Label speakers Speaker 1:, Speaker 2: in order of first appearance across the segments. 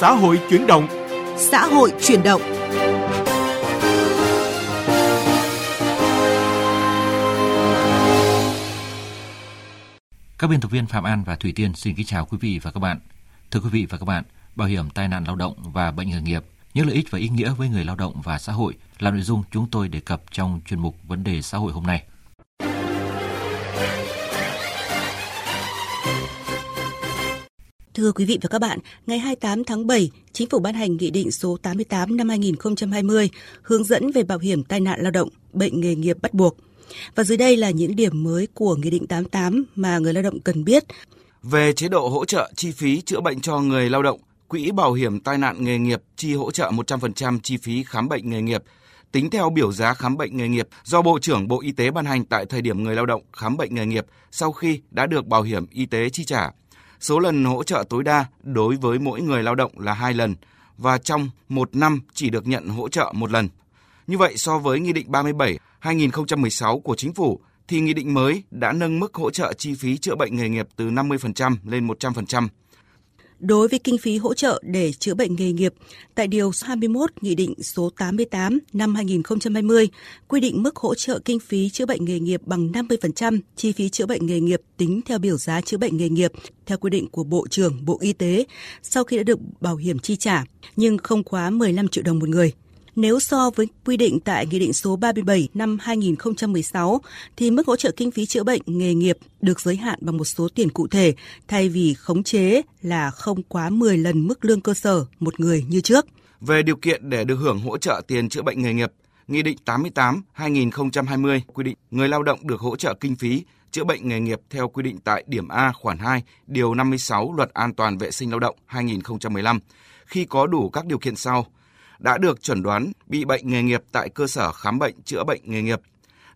Speaker 1: xã hội chuyển động.
Speaker 2: Xã hội chuyển động.
Speaker 3: Các biên tập viên Phạm An và Thủy Tiên xin kính chào quý vị và các bạn. Thưa quý vị và các bạn, bảo hiểm tai nạn lao động và bệnh nghề nghiệp, những lợi ích và ý nghĩa với người lao động và xã hội là nội dung chúng tôi đề cập trong chuyên mục vấn đề xã hội hôm nay.
Speaker 2: Thưa quý vị và các bạn, ngày 28 tháng 7, Chính phủ ban hành Nghị định số 88 năm 2020 hướng dẫn về bảo hiểm tai nạn lao động, bệnh nghề nghiệp bắt buộc. Và dưới đây là những điểm mới của Nghị định 88 mà người lao động cần biết.
Speaker 4: Về chế độ hỗ trợ chi phí chữa bệnh cho người lao động, Quỹ Bảo hiểm tai nạn nghề nghiệp chi hỗ trợ 100% chi phí khám bệnh nghề nghiệp, tính theo biểu giá khám bệnh nghề nghiệp do Bộ trưởng Bộ Y tế ban hành tại thời điểm người lao động khám bệnh nghề nghiệp sau khi đã được bảo hiểm y tế chi trả. Số lần hỗ trợ tối đa đối với mỗi người lao động là hai lần, và trong một năm chỉ được nhận hỗ trợ một lần. Như vậy, so với Nghị định 37 2016 của Chính phủ, thì nghị định mới đã nâng mức hỗ trợ chi phí chữa bệnh nghề nghiệp từ 50% lên 100%.
Speaker 2: Đối với kinh phí hỗ trợ để chữa bệnh nghề nghiệp, tại Điều 21 Nghị định số 88 năm 2020 quy định mức hỗ trợ kinh phí chữa bệnh nghề nghiệp bằng 50% chi phí chữa bệnh nghề nghiệp tính theo biểu giá chữa bệnh nghề nghiệp theo quy định của Bộ trưởng Bộ Y tế sau khi đã được bảo hiểm chi trả, nhưng không quá 15 triệu đồng một người. Nếu so với quy định tại Nghị định số 37 năm 2016 thì mức hỗ trợ kinh phí chữa bệnh nghề nghiệp được giới hạn bằng một số tiền cụ thể thay vì khống chế là không quá 10 lần mức lương cơ sở một người như trước.
Speaker 4: Về điều kiện để được hưởng hỗ trợ tiền chữa bệnh nghề nghiệp, Nghị định 88-2020 quy định người lao động được hỗ trợ kinh phí chữa bệnh nghề nghiệp theo quy định tại điểm A khoản 2, điều 56 Luật An toàn vệ sinh lao động 2015 khi có đủ các điều kiện sau – đã được chuẩn đoán bị bệnh nghề nghiệp tại cơ sở khám bệnh chữa bệnh nghề nghiệp,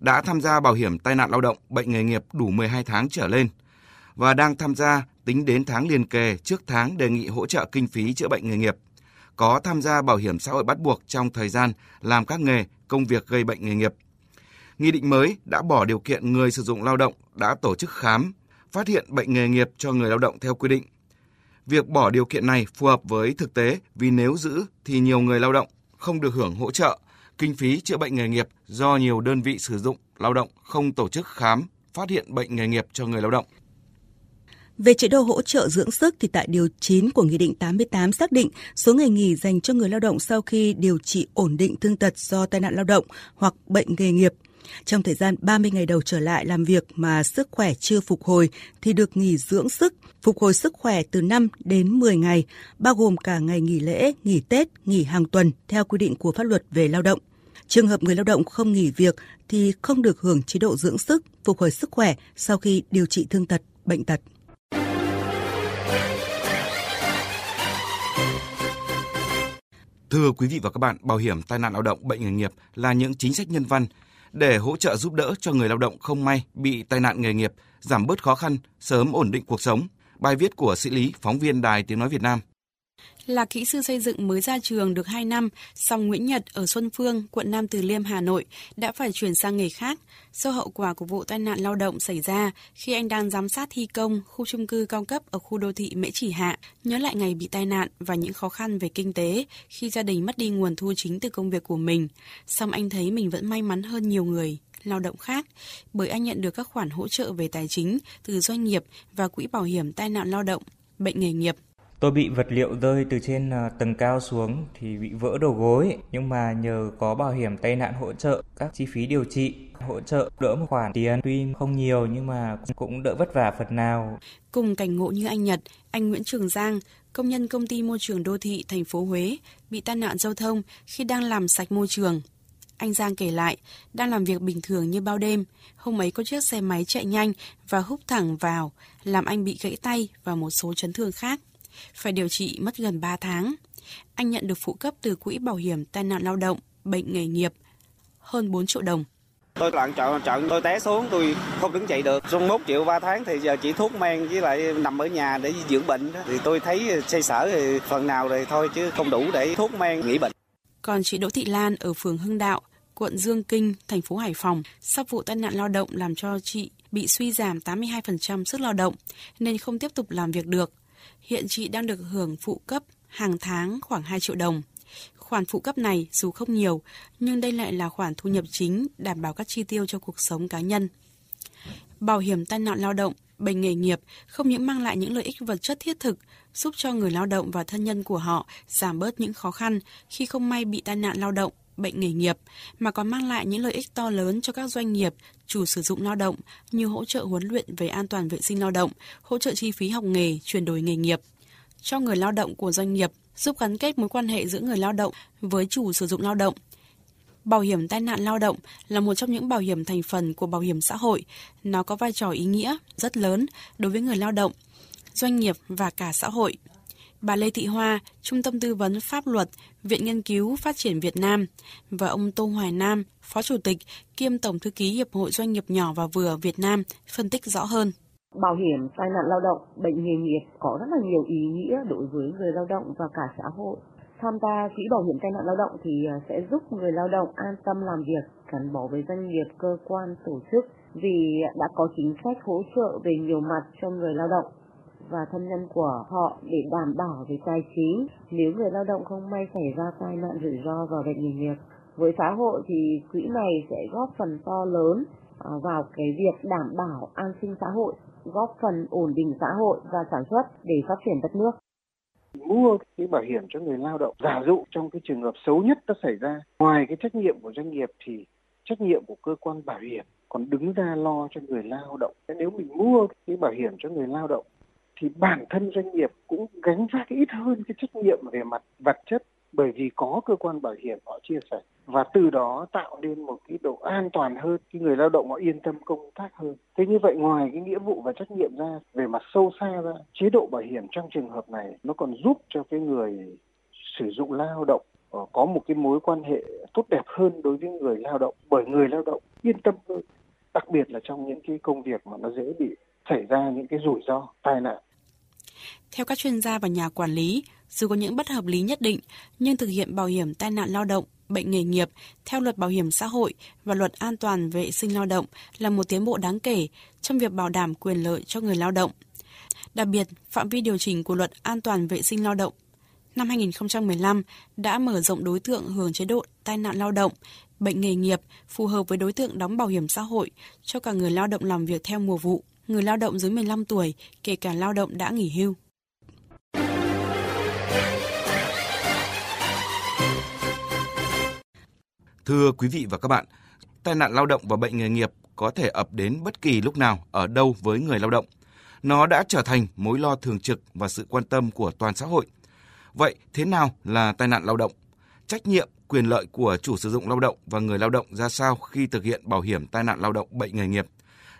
Speaker 4: đã tham gia bảo hiểm tai nạn lao động bệnh nghề nghiệp đủ 12 tháng trở lên và đang tham gia tính đến tháng liền kề trước tháng đề nghị hỗ trợ kinh phí chữa bệnh nghề nghiệp, có tham gia bảo hiểm xã hội bắt buộc trong thời gian làm các nghề, công việc gây bệnh nghề nghiệp. Nghị định mới đã bỏ điều kiện người sử dụng lao động đã tổ chức khám, phát hiện bệnh nghề nghiệp cho người lao động theo quy định Việc bỏ điều kiện này phù hợp với thực tế vì nếu giữ thì nhiều người lao động không được hưởng hỗ trợ, kinh phí chữa bệnh nghề nghiệp do nhiều đơn vị sử dụng lao động không tổ chức khám, phát hiện bệnh nghề nghiệp cho người lao động.
Speaker 2: Về chế độ hỗ trợ dưỡng sức thì tại điều 9 của Nghị định 88 xác định số ngày nghỉ dành cho người lao động sau khi điều trị ổn định thương tật do tai nạn lao động hoặc bệnh nghề nghiệp trong thời gian 30 ngày đầu trở lại làm việc mà sức khỏe chưa phục hồi thì được nghỉ dưỡng sức, phục hồi sức khỏe từ 5 đến 10 ngày, bao gồm cả ngày nghỉ lễ, nghỉ Tết, nghỉ hàng tuần theo quy định của pháp luật về lao động. Trường hợp người lao động không nghỉ việc thì không được hưởng chế độ dưỡng sức, phục hồi sức khỏe sau khi điều trị thương tật, bệnh tật.
Speaker 4: Thưa quý vị và các bạn, bảo hiểm tai nạn lao động bệnh nghề nghiệp là những chính sách nhân văn để hỗ trợ giúp đỡ cho người lao động không may bị tai nạn nghề nghiệp, giảm bớt khó khăn, sớm ổn định cuộc sống. Bài viết của sĩ lý, phóng viên Đài Tiếng Nói Việt Nam.
Speaker 5: Là kỹ sư xây dựng mới ra trường được 2 năm, song Nguyễn Nhật ở Xuân Phương, quận Nam Từ Liêm, Hà Nội đã phải chuyển sang nghề khác do hậu quả của vụ tai nạn lao động xảy ra khi anh đang giám sát thi công khu chung cư cao cấp ở khu đô thị Mễ Chỉ Hạ. Nhớ lại ngày bị tai nạn và những khó khăn về kinh tế khi gia đình mất đi nguồn thu chính từ công việc của mình. Song anh thấy mình vẫn may mắn hơn nhiều người lao động khác bởi anh nhận được các khoản hỗ trợ về tài chính từ doanh nghiệp và quỹ bảo hiểm tai nạn lao động, bệnh nghề nghiệp
Speaker 6: Tôi bị vật liệu rơi từ trên à, tầng cao xuống thì bị vỡ đầu gối, nhưng mà nhờ có bảo hiểm tai nạn hỗ trợ các chi phí điều trị, hỗ trợ đỡ một khoản tiền tuy không nhiều nhưng mà cũng đỡ vất vả phần nào.
Speaker 5: Cùng cảnh ngộ như anh Nhật, anh Nguyễn Trường Giang, công nhân công ty môi trường đô thị thành phố Huế, bị tai nạn giao thông khi đang làm sạch môi trường. Anh Giang kể lại, đang làm việc bình thường như bao đêm, hôm ấy có chiếc xe máy chạy nhanh và húc thẳng vào, làm anh bị gãy tay và một số chấn thương khác phải điều trị mất gần 3 tháng. Anh nhận được phụ cấp từ Quỹ Bảo hiểm Tai nạn Lao động, Bệnh nghề nghiệp, hơn 4 triệu đồng.
Speaker 7: Tôi loạn trận, trận tôi té xuống, tôi không đứng dậy được. Trong 1 triệu 3 tháng thì giờ chỉ thuốc men với lại nằm ở nhà để dưỡng bệnh. Thì tôi thấy xây sở thì phần nào thì thôi chứ không đủ để thuốc men nghỉ bệnh.
Speaker 5: Còn chị Đỗ Thị Lan ở phường Hưng Đạo, quận Dương Kinh, thành phố Hải Phòng, sau vụ tai nạn lao động làm cho chị bị suy giảm 82% sức lao động nên không tiếp tục làm việc được. Hiện chị đang được hưởng phụ cấp hàng tháng khoảng 2 triệu đồng. Khoản phụ cấp này dù không nhiều, nhưng đây lại là khoản thu nhập chính đảm bảo các chi tiêu cho cuộc sống cá nhân. Bảo hiểm tai nạn lao động, bệnh nghề nghiệp không những mang lại những lợi ích vật chất thiết thực, giúp cho người lao động và thân nhân của họ giảm bớt những khó khăn khi không may bị tai nạn lao động, bệnh nghề nghiệp, mà còn mang lại những lợi ích to lớn cho các doanh nghiệp, chủ sử dụng lao động như hỗ trợ huấn luyện về an toàn vệ sinh lao động, hỗ trợ chi phí học nghề, chuyển đổi nghề nghiệp. Cho người lao động của doanh nghiệp, giúp gắn kết mối quan hệ giữa người lao động với chủ sử dụng lao động. Bảo hiểm tai nạn lao động là một trong những bảo hiểm thành phần của bảo hiểm xã hội. Nó có vai trò ý nghĩa rất lớn đối với người lao động, doanh nghiệp và cả xã hội. Bà Lê Thị Hoa, Trung tâm Tư vấn Pháp luật, Viện Nghiên cứu Phát triển Việt Nam và ông Tô Hoài Nam, Phó Chủ tịch kiêm Tổng Thư ký Hiệp hội Doanh nghiệp nhỏ và vừa Việt Nam phân tích rõ hơn.
Speaker 1: Bảo hiểm tai nạn lao động, bệnh nghề nghiệp có rất là nhiều ý nghĩa đối với người lao động và cả xã hội. Tham gia quỹ bảo hiểm tai nạn lao động thì à, sẽ giúp người lao động an tâm làm việc, gắn bó với doanh nghiệp, cơ quan, tổ chức vì đã có chính sách hỗ trợ về nhiều mặt cho người lao động và thân nhân của họ để đảm bảo về tài chính nếu người lao động không may xảy ra tai nạn rủi ro và bệnh nghề nghiệp. Với xã hội thì quỹ này sẽ góp phần to lớn à, vào cái việc đảm bảo an sinh xã hội, góp phần ổn định xã hội và sản xuất để phát triển đất nước
Speaker 8: mua cái bảo hiểm cho người lao động, giả dụ trong cái trường hợp xấu nhất nó xảy ra, ngoài cái trách nhiệm của doanh nghiệp thì trách nhiệm của cơ quan bảo hiểm còn đứng ra lo cho người lao động nếu mình mua cái bảo hiểm cho người lao động thì bản thân doanh nghiệp cũng gánh vác ít hơn cái trách nhiệm về mặt vật chất, bởi vì có cơ quan bảo hiểm họ chia sẻ. Và từ đó tạo nên một cái độ an toàn hơn, cái người lao động họ yên tâm công tác hơn. Thế như vậy ngoài cái nghĩa vụ và trách nhiệm ra, về mặt sâu xa ra, chế độ bảo hiểm trong trường hợp này nó còn giúp cho cái người sử dụng lao động ờ, có một cái mối quan hệ tốt đẹp hơn đối với người lao động, bởi người lao động yên tâm hơn. Đặc biệt là trong những cái công việc mà nó dễ bị xảy ra những cái rủi ro, tai nạn
Speaker 5: theo các chuyên gia và nhà quản lý, dù có những bất hợp lý nhất định, nhưng thực hiện bảo hiểm tai nạn lao động, bệnh nghề nghiệp theo luật bảo hiểm xã hội và luật an toàn vệ sinh lao động là một tiến bộ đáng kể trong việc bảo đảm quyền lợi cho người lao động. Đặc biệt, phạm vi điều chỉnh của luật an toàn vệ sinh lao động năm 2015 đã mở rộng đối tượng hưởng chế độ tai nạn lao động, bệnh nghề nghiệp phù hợp với đối tượng đóng bảo hiểm xã hội cho cả người lao động làm việc theo mùa vụ, người lao động dưới 15 tuổi, kể cả lao động đã nghỉ hưu.
Speaker 4: Thưa quý vị và các bạn, tai nạn lao động và bệnh nghề nghiệp có thể ập đến bất kỳ lúc nào ở đâu với người lao động. Nó đã trở thành mối lo thường trực và sự quan tâm của toàn xã hội. Vậy thế nào là tai nạn lao động? Trách nhiệm, quyền lợi của chủ sử dụng lao động và người lao động ra sao khi thực hiện bảo hiểm tai nạn lao động bệnh nghề nghiệp?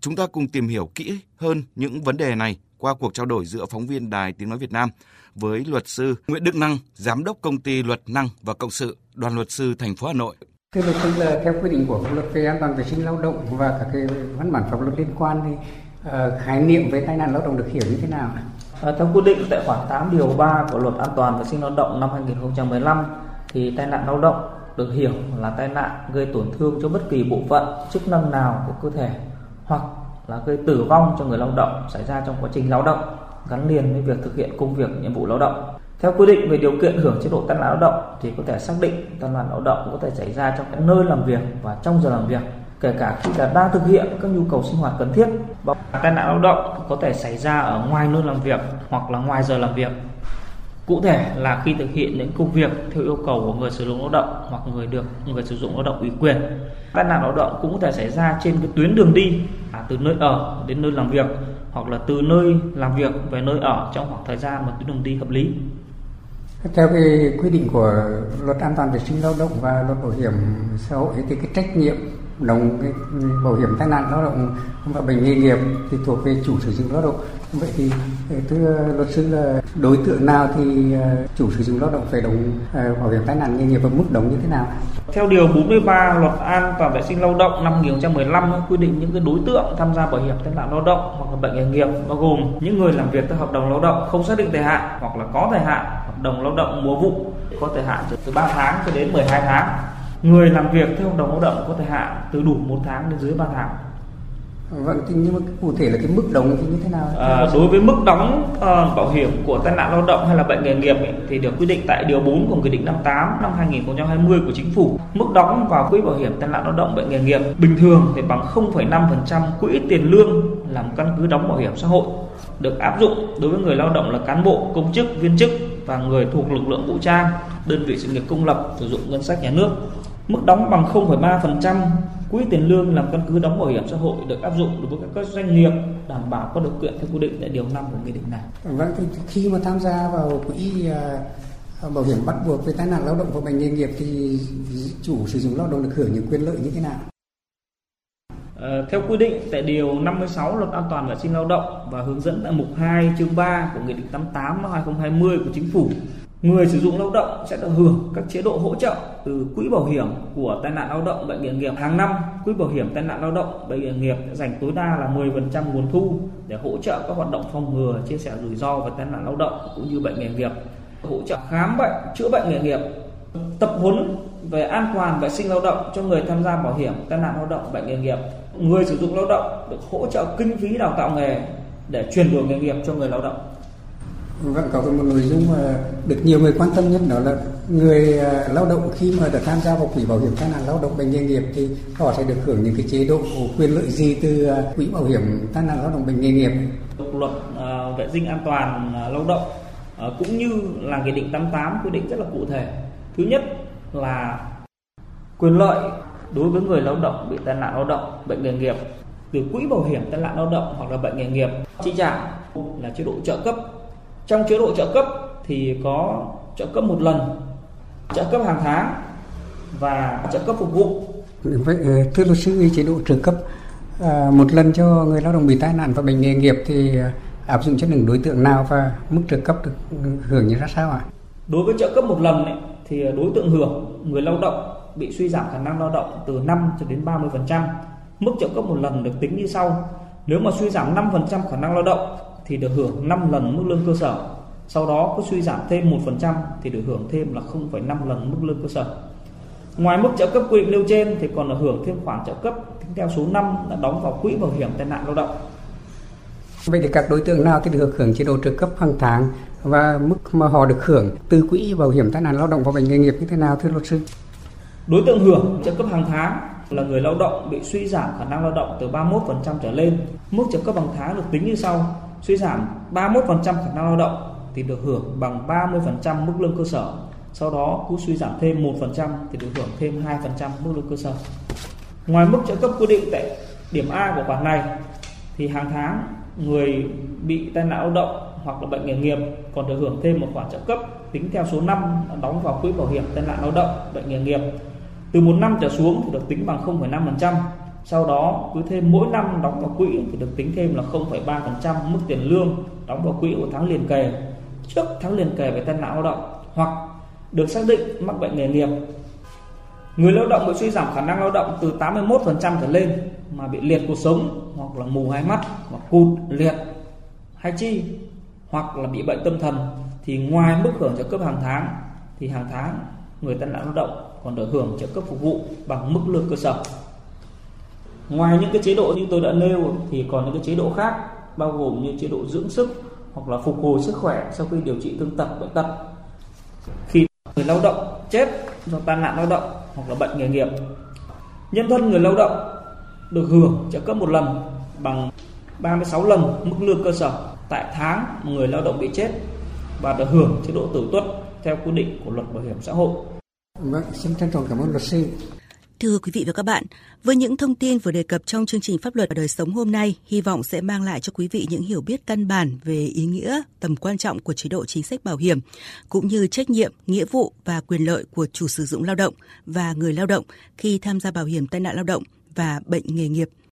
Speaker 4: Chúng ta cùng tìm hiểu kỹ hơn những vấn đề này qua cuộc trao đổi giữa phóng viên Đài Tiếng Nói Việt Nam với luật sư Nguyễn Đức Năng, giám đốc công ty Luật Năng và Cộng sự, đoàn luật sư thành phố Hà Nội.
Speaker 9: Thưa luật sư là theo quy định của pháp luật về an toàn vệ sinh lao động và các cái văn bản pháp luật liên quan thì uh, khái niệm về tai nạn lao động được hiểu như thế nào?
Speaker 10: À, theo quy định tại khoản 8 điều 3 của luật an toàn vệ sinh lao động năm 2015 thì tai nạn lao động được hiểu là tai nạn gây tổn thương cho bất kỳ bộ phận chức năng nào của cơ thể hoặc là gây tử vong cho người lao động xảy ra trong quá trình lao động, gắn liền với việc thực hiện công việc, nhiệm vụ lao động theo quy định về điều kiện hưởng chế độ tai nạn lao động thì có thể xác định tai nạn lao động có thể xảy ra trong cái nơi làm việc và trong giờ làm việc, kể cả khi là đang thực hiện các nhu cầu sinh hoạt cần thiết. Tai nạn lao động có thể xảy ra ở ngoài nơi làm việc hoặc là ngoài giờ làm việc. Cụ thể là khi thực hiện những công việc theo yêu cầu của người sử dụng lao động hoặc người được, người sử dụng lao động ủy quyền. Tai nạn lao động cũng có thể xảy ra trên cái tuyến đường đi à, từ nơi ở đến nơi làm việc hoặc là từ nơi làm việc về nơi ở trong khoảng thời gian mà tuyến đường đi hợp lý.
Speaker 9: Theo cái quy định của luật an toàn vệ sinh lao động và luật bảo hiểm xã hội thì cái trách nhiệm đồng cái bảo hiểm tai nạn lao động và bệnh nghề nghiệp thì thuộc về chủ sử dụng lao động. Vậy thì ờ, thưa luật sư là đối tượng nào thì ờ, chủ sử dụng lao động phải đóng ờ, bảo hiểm tai nạn nghề nghiệp và mức đóng như thế nào?
Speaker 10: Theo điều 43 luật an toàn vệ sinh lao động năm 2015 quy định những cái đối tượng tham gia bảo hiểm tai nạn lao động hoặc là bệnh nghề nghiệp bao gồm những người làm việc theo hợp đồng lao động không xác định thời hạn hoặc là có thời hạn, hợp đồng lao động mùa vụ có thời hạn từ 3 tháng cho đến 12 tháng người làm việc theo hợp đồng lao động có thời hạn từ đủ một tháng đến dưới 3 tháng
Speaker 9: Vâng, nhưng mà cụ thể là cái mức đóng thì như thế nào?
Speaker 10: À, đối với mức đóng uh, bảo hiểm của tai nạn lao động hay là bệnh nghề nghiệp ấy, thì được quy định tại điều 4 của Nghị định 58 năm 2020 của Chính phủ. Mức đóng vào quỹ bảo hiểm tai nạn lao động bệnh nghề nghiệp bình thường thì bằng 0,5% quỹ tiền lương làm căn cứ đóng bảo hiểm xã hội được áp dụng đối với người lao động là cán bộ, công chức, viên chức và người thuộc lực lượng vũ trang, đơn vị sự nghiệp công lập sử dụng ngân sách nhà nước. Mức đóng bằng 0,3% quỹ tiền lương làm căn cứ đóng bảo hiểm xã hội được áp dụng đối với các doanh nghiệp đảm bảo các điều kiện theo quy định tại điều 5 của nghị định này.
Speaker 9: Vâng, thì khi mà tham gia vào quỹ à, bảo hiểm bắt buộc về tai nạn lao động và bệnh nghề nghiệp thì chủ sử dụng lao động được hưởng những quyền lợi như thế nào?
Speaker 10: Ờ, theo quy định, tại điều 56 luật an toàn vệ sinh lao động và hướng dẫn tại mục 2 chương 3 của Nghị định 88 năm 2020 của Chính phủ, người sử dụng lao động sẽ được hưởng các chế độ hỗ trợ từ quỹ bảo hiểm của tai nạn lao động bệnh nghề nghiệp. Hàng năm, quỹ bảo hiểm tai nạn lao động bệnh nghề nghiệp dành tối đa là 10% nguồn thu để hỗ trợ các hoạt động phòng ngừa, chia sẻ rủi ro về tai nạn lao động cũng như bệnh nghề nghiệp. Hỗ trợ khám bệnh, chữa bệnh nghề nghiệp, tập huấn về an toàn vệ sinh lao động cho người tham gia bảo hiểm tai nạn lao động bệnh nghề nghiệp người sử dụng lao động được hỗ trợ kinh phí đào tạo nghề để chuyển đổi nghề nghiệp cho người lao động
Speaker 9: Vâng, có một nội dung mà được nhiều người quan tâm nhất đó là người à, lao động khi mà được tham gia vào quỹ bảo hiểm tai nạn lao động bệnh nghề nghiệp thì họ sẽ được hưởng những cái chế độ quyền lợi gì từ à, quỹ bảo hiểm tai nạn lao động bệnh nghề nghiệp.
Speaker 10: Luật uh, vệ sinh an toàn lao động cũng như là nghị định 88 quy định rất là cụ thể. Thứ nhất là quyền lợi đối với người lao động bị tai nạn lao động bệnh nghề nghiệp từ quỹ bảo hiểm tai nạn lao động hoặc là bệnh nghề nghiệp chi trả là chế độ trợ cấp trong chế độ trợ cấp thì có trợ cấp một lần trợ cấp hàng tháng và trợ cấp phục vụ
Speaker 9: vậy ờ, thưa luật sư chế độ trợ cấp à, một lần cho người lao động bị tai nạn và bệnh nghề nghiệp thì ờ, áp dụng cho những đối tượng nào và mức trợ cấp được hưởng như ra sao ạ? À?
Speaker 10: Đối với trợ cấp một lần ấy, thì đối tượng hưởng người lao động bị suy giảm khả năng lao động từ 5 cho đến 30%. Mức trợ cấp một lần được tính như sau. Nếu mà suy giảm 5% khả năng lao động thì được hưởng 5 lần mức lương cơ sở. Sau đó có suy giảm thêm 1% thì được hưởng thêm là 0,5 lần mức lương cơ sở. Ngoài mức trợ cấp quy định nêu trên thì còn được hưởng thêm khoản trợ cấp tính theo số năm đã đóng vào quỹ bảo hiểm tai nạn lao động.
Speaker 9: Vậy thì các đối tượng nào thì được hưởng chế độ trợ cấp hàng tháng và mức mà họ được hưởng từ quỹ bảo hiểm tai nạn lao động và bệnh nghề nghiệp như thế nào thưa luật sư?
Speaker 10: Đối tượng hưởng trợ cấp hàng tháng là người lao động bị suy giảm khả năng lao động từ 31% trở lên. Mức trợ cấp hàng tháng được tính như sau: suy giảm 31% khả năng lao động thì được hưởng bằng 30% mức lương cơ sở. Sau đó cứ suy giảm thêm 1% thì được hưởng thêm 2% mức lương cơ sở. Ngoài mức trợ cấp quy định tại điểm A của khoản này thì hàng tháng người bị tai nạn lao động hoặc là bệnh nghề nghiệp còn được hưởng thêm một khoản trợ cấp tính theo số năm đóng vào quỹ bảo hiểm tai nạn lao động, bệnh nghề nghiệp từ một năm trở xuống thì được tính bằng 0,5% sau đó cứ thêm mỗi năm đóng vào quỹ thì được tính thêm là 0,3% mức tiền lương đóng vào quỹ của tháng liền kề. Trước tháng liền kề về tai nạn lao động hoặc được xác định mắc bệnh nghề nghiệp. Người lao động bị suy giảm khả năng lao động từ 81% trở lên mà bị liệt cuộc sống hoặc là mù hai mắt hoặc cụt liệt hai chi hoặc là bị bệnh tâm thần thì ngoài mức hưởng trợ cấp hàng tháng thì hàng tháng người tai nạn lao động còn được hưởng trợ cấp phục vụ bằng mức lương cơ sở ngoài những cái chế độ như tôi đã nêu thì còn những cái chế độ khác, bao gồm như chế độ dưỡng sức hoặc là phục hồi sức khỏe sau khi điều trị thương tật, bệnh tật khi người lao động chết do tai nạn lao động hoặc là bệnh nghề nghiệp, nhân thân người lao động được hưởng trợ cấp một lần bằng 36 lần mức lương cơ sở tại tháng người lao động bị chết và được hưởng chế độ tử tuất theo quy định của luật bảo hiểm xã hội.
Speaker 9: Vâng, xin trân trọng cảm ơn luật sư.
Speaker 2: Thưa quý vị và các bạn, với những thông tin vừa đề cập trong chương trình Pháp luật và đời sống hôm nay, hy vọng sẽ mang lại cho quý vị những hiểu biết căn bản về ý nghĩa, tầm quan trọng của chế độ chính sách bảo hiểm, cũng như trách nhiệm, nghĩa vụ và quyền lợi của chủ sử dụng lao động và người lao động khi tham gia bảo hiểm tai nạn lao động và bệnh nghề nghiệp.